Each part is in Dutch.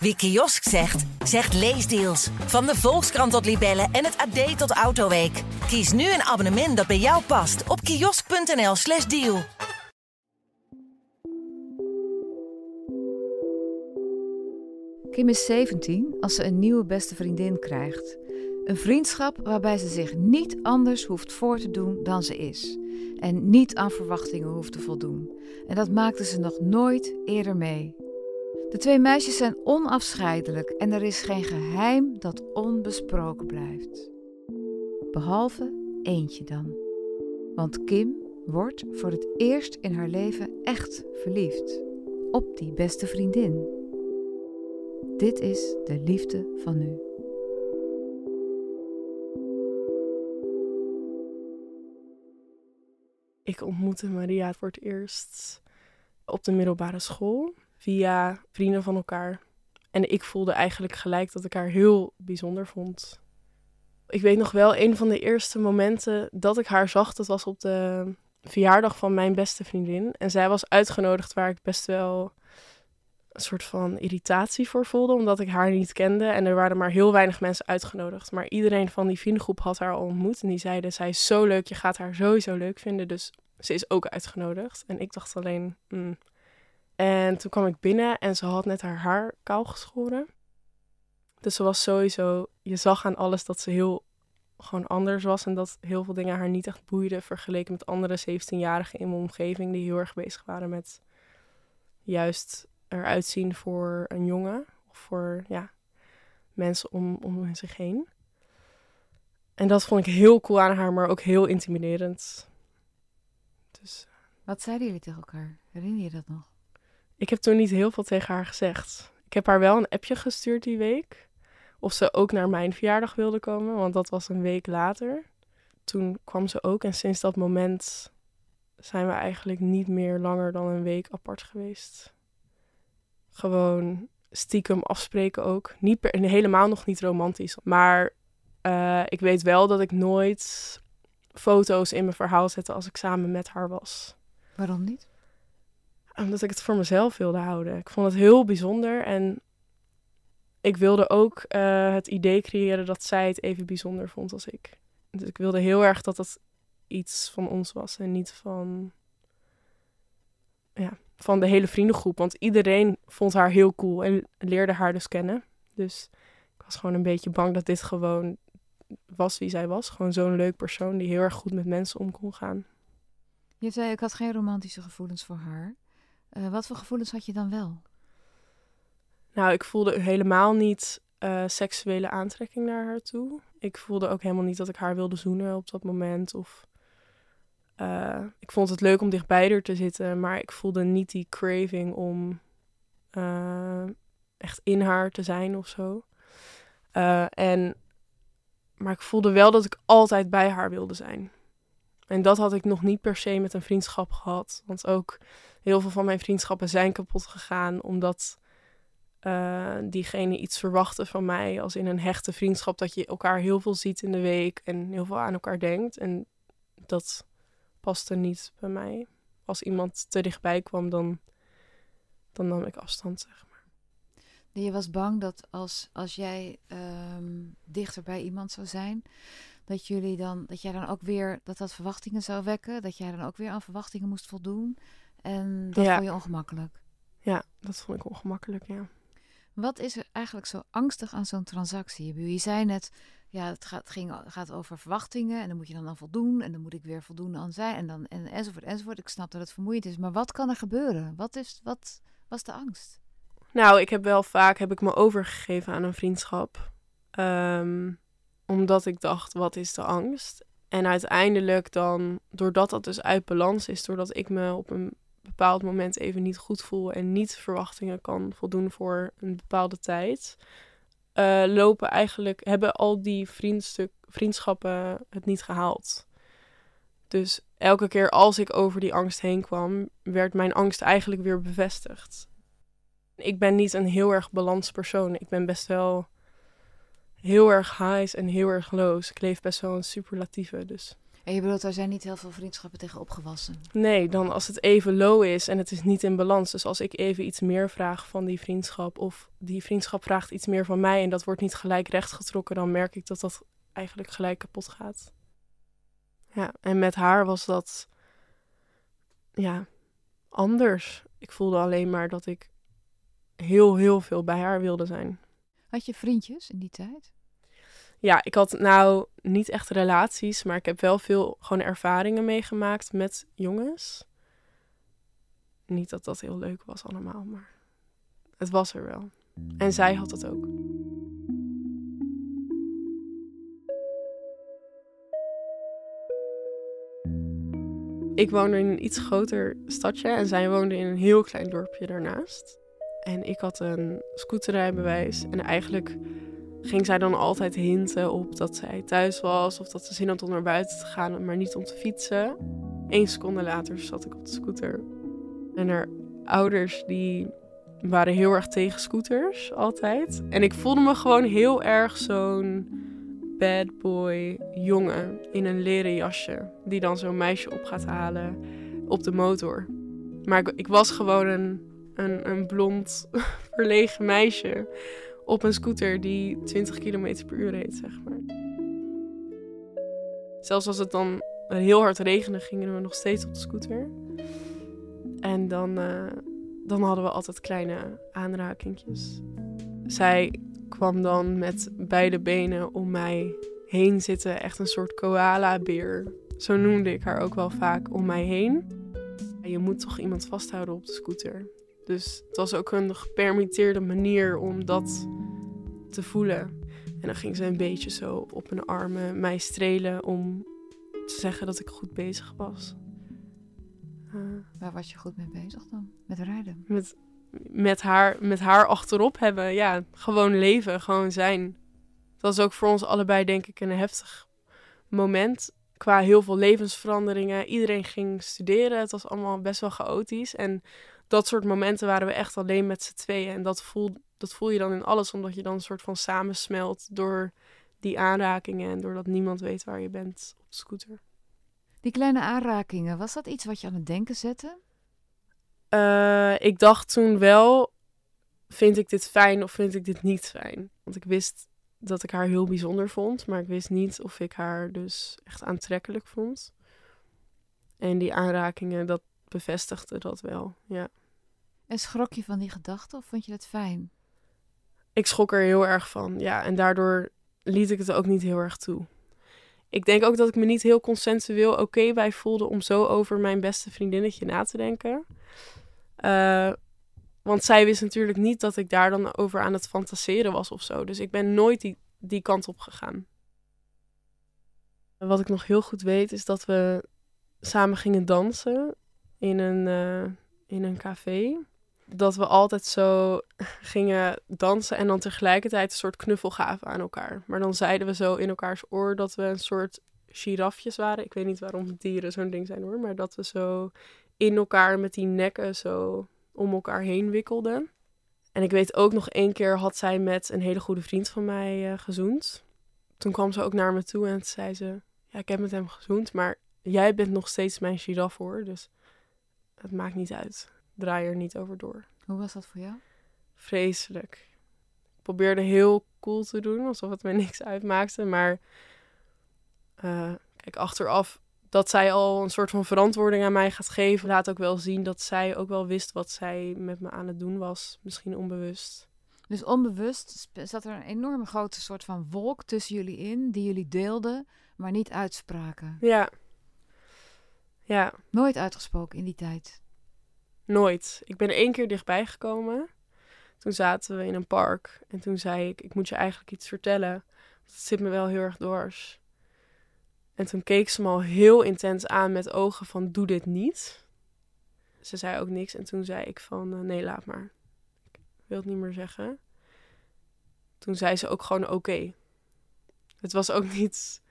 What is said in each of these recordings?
Wie kiosk zegt, zegt leesdeals. Van de Volkskrant tot Libellen en het AD tot Autoweek. Kies nu een abonnement dat bij jou past op kiosk.nl/slash deal. Kim is 17 als ze een nieuwe beste vriendin krijgt. Een vriendschap waarbij ze zich niet anders hoeft voor te doen dan ze is. En niet aan verwachtingen hoeft te voldoen. En dat maakte ze nog nooit eerder mee. De twee meisjes zijn onafscheidelijk en er is geen geheim dat onbesproken blijft. Behalve eentje dan. Want Kim wordt voor het eerst in haar leven echt verliefd. Op die beste vriendin. Dit is de liefde van nu. Ik ontmoette Maria voor het eerst op de middelbare school via vrienden van elkaar. En ik voelde eigenlijk gelijk dat ik haar heel bijzonder vond. Ik weet nog wel, een van de eerste momenten dat ik haar zag, dat was op de verjaardag van mijn beste vriendin. En zij was uitgenodigd waar ik best wel een soort van irritatie voor voelde, omdat ik haar niet kende. En er waren maar heel weinig mensen uitgenodigd. Maar iedereen van die vriendengroep had haar al ontmoet. En die zeiden, zij is zo leuk, je gaat haar sowieso leuk vinden. Dus ze is ook uitgenodigd. En ik dacht alleen, mm. En toen kwam ik binnen en ze had net haar haar kaal geschoren. Dus ze was sowieso, je zag aan alles dat ze heel gewoon anders was. En dat heel veel dingen haar niet echt boeiden vergeleken met andere 17-jarigen in mijn omgeving. Die heel erg bezig waren met juist eruit zien voor een jongen. Of voor ja, mensen om, om zich heen. En dat vond ik heel cool aan haar, maar ook heel intimiderend. Dus, Wat zeiden jullie tegen elkaar? Herinner je dat nog? Ik heb toen niet heel veel tegen haar gezegd. Ik heb haar wel een appje gestuurd die week. Of ze ook naar mijn verjaardag wilde komen, want dat was een week later. Toen kwam ze ook en sinds dat moment zijn we eigenlijk niet meer langer dan een week apart geweest. Gewoon stiekem afspreken ook. Niet per, helemaal nog niet romantisch. Maar uh, ik weet wel dat ik nooit foto's in mijn verhaal zette als ik samen met haar was. Waarom niet? Omdat ik het voor mezelf wilde houden. Ik vond het heel bijzonder en ik wilde ook uh, het idee creëren dat zij het even bijzonder vond als ik. Dus ik wilde heel erg dat het iets van ons was en niet van, ja, van de hele vriendengroep. Want iedereen vond haar heel cool en leerde haar dus kennen. Dus ik was gewoon een beetje bang dat dit gewoon was wie zij was. Gewoon zo'n leuk persoon die heel erg goed met mensen om kon gaan. Je zei, ik had geen romantische gevoelens voor haar. Uh, wat voor gevoelens had je dan wel? Nou, ik voelde helemaal niet uh, seksuele aantrekking naar haar toe. Ik voelde ook helemaal niet dat ik haar wilde zoenen op dat moment. Of uh, ik vond het leuk om dichtbij haar te zitten, maar ik voelde niet die craving om echt in haar te zijn of zo. en, maar ik voelde wel dat ik altijd bij haar wilde zijn. En dat had ik nog niet per se met een vriendschap gehad. Want ook heel veel van mijn vriendschappen zijn kapot gegaan omdat uh, diegene iets verwachtte van mij. Als in een hechte vriendschap dat je elkaar heel veel ziet in de week en heel veel aan elkaar denkt. En dat paste niet bij mij. Als iemand te dichtbij kwam, dan, dan nam ik afstand, zeg maar. Je was bang dat als, als jij um, dichter bij iemand zou zijn, dat jullie dan, dat jij dan ook weer, dat dat verwachtingen zou wekken, dat jij dan ook weer aan verwachtingen moest voldoen. En dat vond je ongemakkelijk. Ja, dat vond ik ongemakkelijk, ja. Wat is er eigenlijk zo angstig aan zo'n transactie? Je zei net, ja, het gaat, ging, gaat over verwachtingen en dan moet je dan aan voldoen en dan moet ik weer voldoen aan zijn en dan en, enzovoort enzovoort. Ik snap dat het vermoeiend is, maar wat kan er gebeuren? Wat is, wat was de angst? Nou, ik heb wel vaak heb ik me overgegeven aan een vriendschap. Ehm, omdat ik dacht, wat is de angst? En uiteindelijk dan, doordat dat dus uit balans is, doordat ik me op een bepaald moment even niet goed voel en niet verwachtingen kan voldoen voor een bepaalde tijd, uh, lopen eigenlijk, hebben al die vriendstuk, vriendschappen het niet gehaald. Dus elke keer als ik over die angst heen kwam, werd mijn angst eigenlijk weer bevestigd. Ik ben niet een heel erg balans persoon. Ik ben best wel heel erg highs en heel erg lows. Ik leef best wel een superlatieve, dus. En je bedoelt, er zijn niet heel veel vriendschappen tegen opgewassen. Nee, dan als het even low is en het is niet in balans. Dus als ik even iets meer vraag van die vriendschap of die vriendschap vraagt iets meer van mij en dat wordt niet gelijk rechtgetrokken, dan merk ik dat dat eigenlijk gelijk kapot gaat. Ja, en met haar was dat ja, anders. Ik voelde alleen maar dat ik heel, heel veel bij haar wilde zijn. Had je vriendjes in die tijd? Ja, ik had nou niet echt relaties, maar ik heb wel veel gewoon ervaringen meegemaakt met jongens. Niet dat dat heel leuk was allemaal, maar het was er wel. En zij had het ook. Ik woonde in een iets groter stadje en zij woonde in een heel klein dorpje daarnaast. En ik had een scooterrijbewijs en eigenlijk ging zij dan altijd hinten op dat zij thuis was of dat ze zin had om naar buiten te gaan, maar niet om te fietsen. Eén seconde later zat ik op de scooter. En haar ouders die waren heel erg tegen scooters, altijd. En ik voelde me gewoon heel erg zo'n bad boy jongen in een leren jasje. Die dan zo'n meisje op gaat halen op de motor. Maar ik, ik was gewoon een, een, een blond, verlegen meisje op een scooter die 20 km per uur reed, zeg maar. Zelfs als het dan heel hard regende, gingen we nog steeds op de scooter. En dan, uh, dan hadden we altijd kleine aanrakingjes. Zij kwam dan met beide benen om mij heen zitten. Echt een soort koala-beer. Zo noemde ik haar ook wel vaak om mij heen. Je moet toch iemand vasthouden op de scooter. Dus het was ook een gepermitteerde manier om dat te voelen. En dan ging ze een beetje zo op mijn armen mij strelen om te zeggen dat ik goed bezig was. Uh, Waar was je goed mee bezig dan? Met rijden? Met, met, haar, met haar achterop hebben. Ja, gewoon leven, gewoon zijn. Dat was ook voor ons allebei denk ik een heftig moment. Qua heel veel levensveranderingen. Iedereen ging studeren. Het was allemaal best wel chaotisch. En dat soort momenten waren we echt alleen met z'n tweeën. En dat voel, dat voel je dan in alles, omdat je dan een soort van samensmelt door die aanrakingen en doordat niemand weet waar je bent op de scooter. Die kleine aanrakingen, was dat iets wat je aan het denken zette? Uh, ik dacht toen wel, vind ik dit fijn of vind ik dit niet fijn? Want ik wist dat ik haar heel bijzonder vond, maar ik wist niet of ik haar dus echt aantrekkelijk vond. En die aanrakingen, dat bevestigde dat wel, ja. En schrok je van die gedachte of vond je dat fijn? Ik schrok er heel erg van, ja. En daardoor liet ik het ook niet heel erg toe. Ik denk ook dat ik me niet heel consensueel oké bij voelde om zo over mijn beste vriendinnetje na te denken. Uh, want zij wist natuurlijk niet dat ik daar dan over aan het fantaseren was of zo. Dus ik ben nooit die, die kant op gegaan. Wat ik nog heel goed weet is dat we samen gingen dansen in een, uh, in een café. Dat we altijd zo gingen dansen en dan tegelijkertijd een soort knuffel gaven aan elkaar. Maar dan zeiden we zo in elkaars oor dat we een soort girafjes waren. Ik weet niet waarom dieren zo'n ding zijn hoor. Maar dat we zo in elkaar met die nekken zo om elkaar heen wikkelden. En ik weet ook nog één keer had zij met een hele goede vriend van mij uh, gezoend. Toen kwam ze ook naar me toe en zei ze... Ja, ik heb met hem gezoend, maar jij bent nog steeds mijn giraf hoor. Dus het maakt niet uit. Draai er niet over door. Hoe was dat voor jou? Vreselijk. Ik probeerde heel cool te doen, alsof het me niks uitmaakte. Maar uh, kijk, achteraf dat zij al een soort van verantwoording aan mij gaat geven, laat ook wel zien dat zij ook wel wist wat zij met me aan het doen was. Misschien onbewust. Dus onbewust zat er een enorme grote soort van wolk tussen jullie in, die jullie deelden, maar niet uitspraken. Ja. Ja. Nooit uitgesproken in die tijd? Nooit. Ik ben één keer dichtbij gekomen. Toen zaten we in een park en toen zei ik, ik moet je eigenlijk iets vertellen. Het zit me wel heel erg dwars. En toen keek ze me al heel intens aan met ogen van doe dit niet. Ze zei ook niks en toen zei ik van uh, nee, laat maar. Ik wil het niet meer zeggen. Toen zei ze ook gewoon oké. Het was ook niet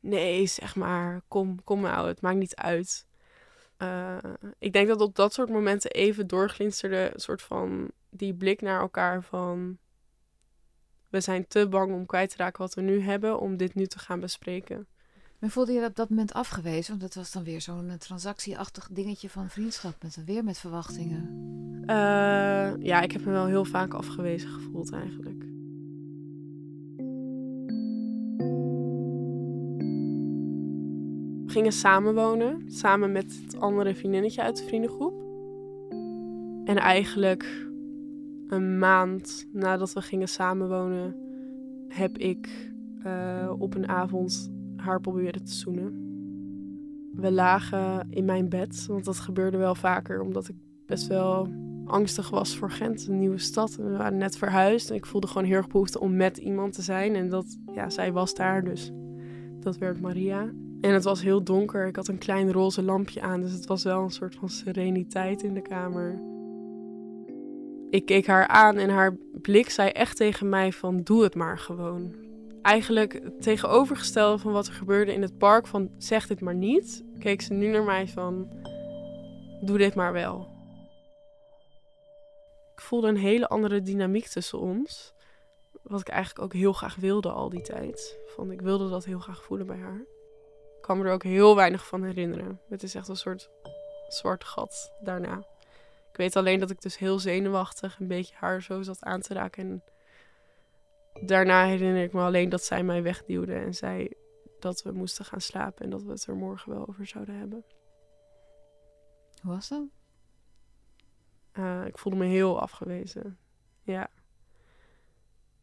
nee, zeg maar, kom, kom nou, het maakt niet uit. Uh, ik denk dat op dat soort momenten even doorglinsterde een soort van die blik naar elkaar van we zijn te bang om kwijt te raken wat we nu hebben om dit nu te gaan bespreken. Maar voelde je op dat moment afgewezen? Want dat was dan weer zo'n eh, transactieachtig dingetje van vriendschap. Met, weer met verwachtingen. Uh, ja, ik heb me wel heel vaak afgewezen gevoeld eigenlijk. Gingen samenwonen, samen met het andere vriendinnetje uit de vriendengroep. En eigenlijk een maand nadat we gingen samenwonen, heb ik uh, op een avond haar proberen te zoenen. We lagen in mijn bed, want dat gebeurde wel vaker, omdat ik best wel angstig was voor Gent, een nieuwe stad. We waren net verhuisd en ik voelde gewoon heel erg behoefte om met iemand te zijn. En dat, ja, zij was daar, dus dat werd Maria. En het was heel donker. Ik had een klein roze lampje aan, dus het was wel een soort van sereniteit in de kamer. Ik keek haar aan en haar blik zei echt tegen mij van doe het maar gewoon eigenlijk tegenovergestelde van wat er gebeurde in het park. Van zeg dit maar niet. Keek ze nu naar mij van doe dit maar wel. Ik voelde een hele andere dynamiek tussen ons. Wat ik eigenlijk ook heel graag wilde al die tijd. Van, ik wilde dat heel graag voelen bij haar. Ik kan me er ook heel weinig van herinneren. Het is echt een soort zwart gat daarna. Ik weet alleen dat ik dus heel zenuwachtig een beetje haar zo zat aan te raken. En daarna herinner ik me alleen dat zij mij wegduwde en zei dat we moesten gaan slapen en dat we het er morgen wel over zouden hebben. Hoe was dat? Uh, ik voelde me heel afgewezen. Ja.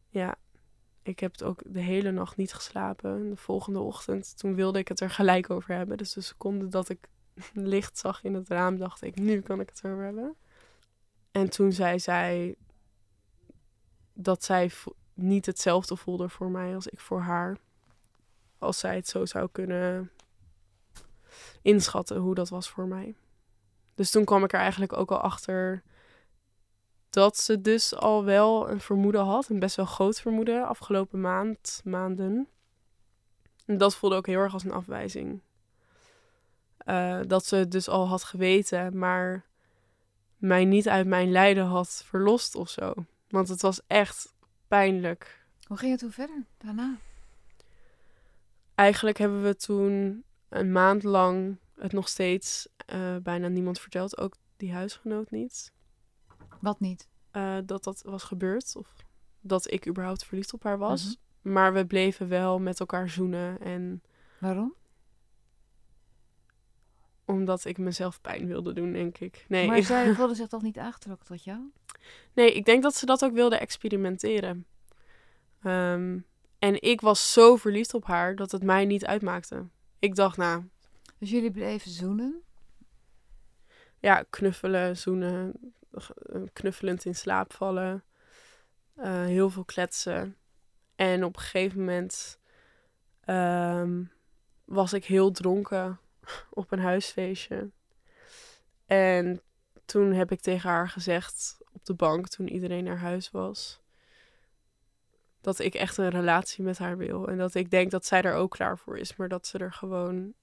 Ja. Ik heb het ook de hele nacht niet geslapen. De volgende ochtend, toen wilde ik het er gelijk over hebben. Dus de seconde dat ik licht zag in het raam, dacht ik, nu kan ik het erover hebben. En toen zei zij dat zij niet hetzelfde voelde voor mij als ik voor haar. Als zij het zo zou kunnen inschatten hoe dat was voor mij. Dus toen kwam ik er eigenlijk ook al achter dat ze dus al wel een vermoeden had. Een best wel groot vermoeden afgelopen maand, maanden. En dat voelde ook heel erg als een afwijzing. Uh, dat ze het dus al had geweten, maar mij niet uit mijn lijden had verlost of zo. Want het was echt pijnlijk. Hoe ging het toen verder daarna? Eigenlijk hebben we toen een maand lang het nog steeds uh, bijna niemand verteld. Ook die huisgenoot niet. Wat niet? Uh, dat dat was gebeurd. Of dat ik überhaupt verliefd op haar was. Mhm. Maar we bleven wel met elkaar zoenen. En Waarom? Omdat ik mezelf pijn wilde doen, denk ik. Nee, maar zij voelde zich toch niet aangetrokken tot jou? Nee, ik denk dat ze dat ook wilde experimenteren. Ehm, en ik was zo verliefd op haar dat het mij niet uitmaakte. Ik dacht, nou. Dus jullie bleven zoenen? Ja, knuffelen, zoenen, knuffelend in slaap vallen. Uh, heel veel kletsen. En op een gegeven moment um, was ik heel dronken op een huisfeestje. En toen heb ik tegen haar gezegd op de bank, toen iedereen naar huis was, dat ik echt een relatie met haar wil. En dat ik denk dat zij er ook klaar voor is, maar dat ze er gewoon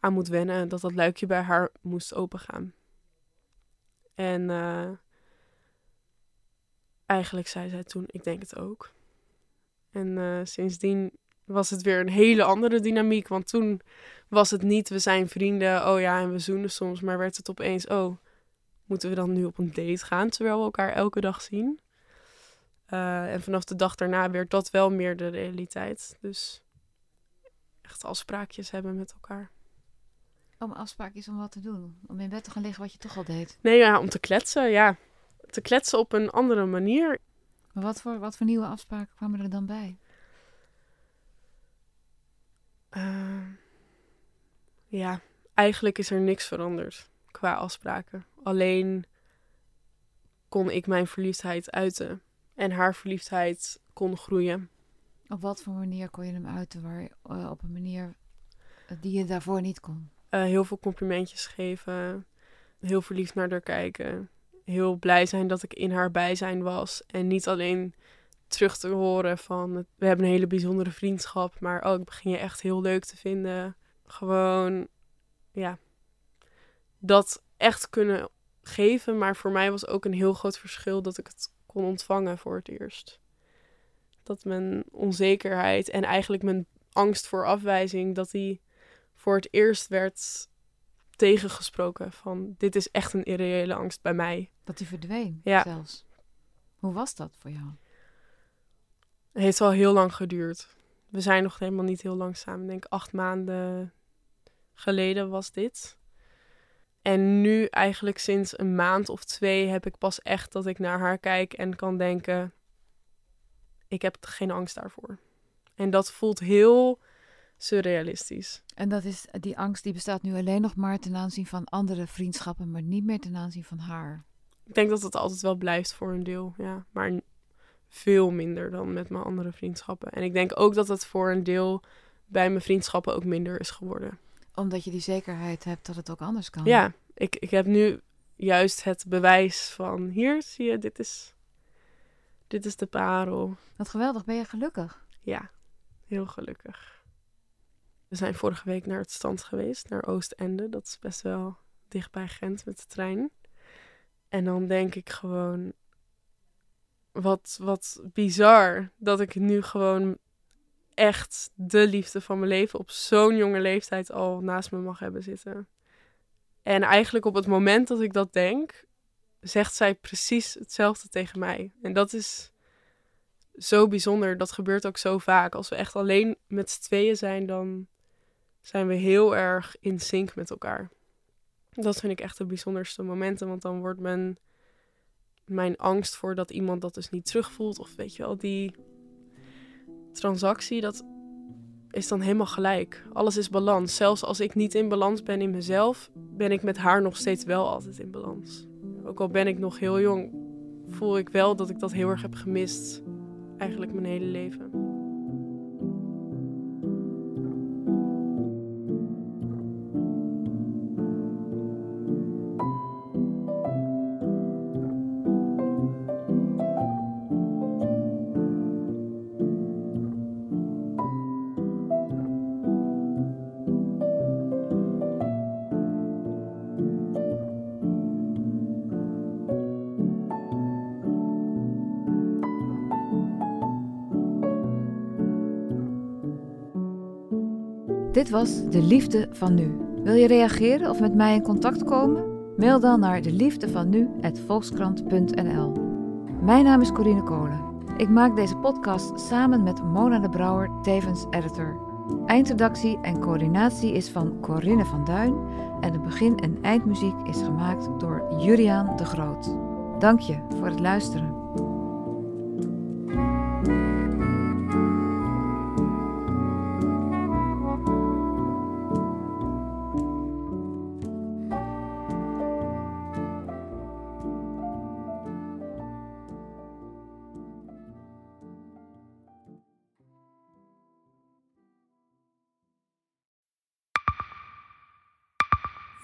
aan moet wennen. En dat dat luikje bij haar moest opengaan. En uh, eigenlijk zei zij toen, ik denk het ook. En uh, sindsdien was het weer een hele andere dynamiek. Want toen was het niet, we zijn vrienden, oh ja, en we zoenen soms. Maar werd het opeens, oh, moeten we dan nu op een date gaan terwijl we elkaar elke dag zien? Uh, en vanaf de dag daarna werd dat wel meer de realiteit. Dus echt afspraakjes hebben met elkaar. Om afspraakjes om wat te doen? Om in bed te gaan liggen wat je toch al deed? Nee, ja, om te kletsen, ja. Te kletsen op een andere manier. Maar wat voor, wat voor nieuwe afspraken kwamen er dan bij? Uh, ja, eigenlijk is er niks veranderd qua afspraken. Alleen kon ik mijn verliefdheid uiten en haar verliefdheid kon groeien. Op wat voor manier kon je hem uiten? Waar, uh, op een manier die je daarvoor niet kon? Uh, heel veel complimentjes geven, heel verliefd naar haar kijken, heel blij zijn dat ik in haar bijzijn was en niet alleen terug te horen van we hebben een hele bijzondere vriendschap, maar oh, begin je echt heel leuk te vinden. Gewoon, ja, dat echt kunnen geven. Maar voor mij was ook een heel groot verschil dat ik het kon ontvangen voor het eerst. Dat mijn onzekerheid en eigenlijk mijn angst voor afwijzing, dat die voor het eerst werd tegengesproken. Van dit is echt een irreële angst bij mij. Dat die verdween Ja. zelfs. Hoe was dat voor jou? Het heeft al heel lang geduurd. We zijn nog helemaal niet heel lang samen. Ik denk acht maanden geleden was dit. En nu eigenlijk sinds een maand of twee heb ik pas echt dat ik naar haar kijk en kan denken... Ik heb geen angst daarvoor. En dat voelt heel surrealistisch. En dat is, die angst die bestaat nu alleen nog maar ten aanzien van andere vriendschappen, maar niet meer ten aanzien van haar. Ik denk dat het altijd wel blijft voor een deel, ja. Maar veel minder dan met mijn andere vriendschappen. En ik denk ook dat het voor een deel bij mijn vriendschappen ook minder is geworden. Omdat je die zekerheid hebt dat het ook anders kan. Ja, ik, ik heb nu juist het bewijs van... Hier, zie je, dit is, dit is de parel. Wat geweldig, ben je gelukkig? Ja, heel gelukkig. We zijn vorige week naar het strand geweest, naar Oostende. Dat is best wel dicht bij Gent met de trein. En dan denk ik gewoon... Wat, wat bizar dat ik nu gewoon echt de liefde van mijn leven op zo'n jonge leeftijd al naast me mag hebben zitten. En eigenlijk op het moment dat ik dat denk, zegt zij precies hetzelfde tegen mij. En dat is zo bijzonder. Dat gebeurt ook zo vaak. Als we echt alleen met z'n tweeën zijn, dan zijn we heel erg in sync met elkaar. Dat vind ik echt de bijzonderste momenten. Want dan wordt mijn, mijn angst voor dat iemand dat dus niet terugvoelt. Of weet je wel, die transactie, dat is dan helemaal gelijk. Alles is balans. Zelfs als ik niet in balans ben in mezelf, ben ik met haar nog steeds wel altijd in balans. Ook al ben ik nog heel jong, voel ik wel dat ik dat heel erg heb gemist eigenlijk mijn hele leven. Dit was De Liefde van Nu. Wil je reageren of met mij in contact komen? Mail dan naar deliefdevanu@volkskrant.nl. Mijn naam is Corine Kolen. Ik maak deze podcast samen met Mona de Brouwer, tevens editor. Eindredactie en coördinatie is van Corinne van Duin en de begin- en eindmuziek is gemaakt door Juriaan de Groot. Dank je voor het luisteren.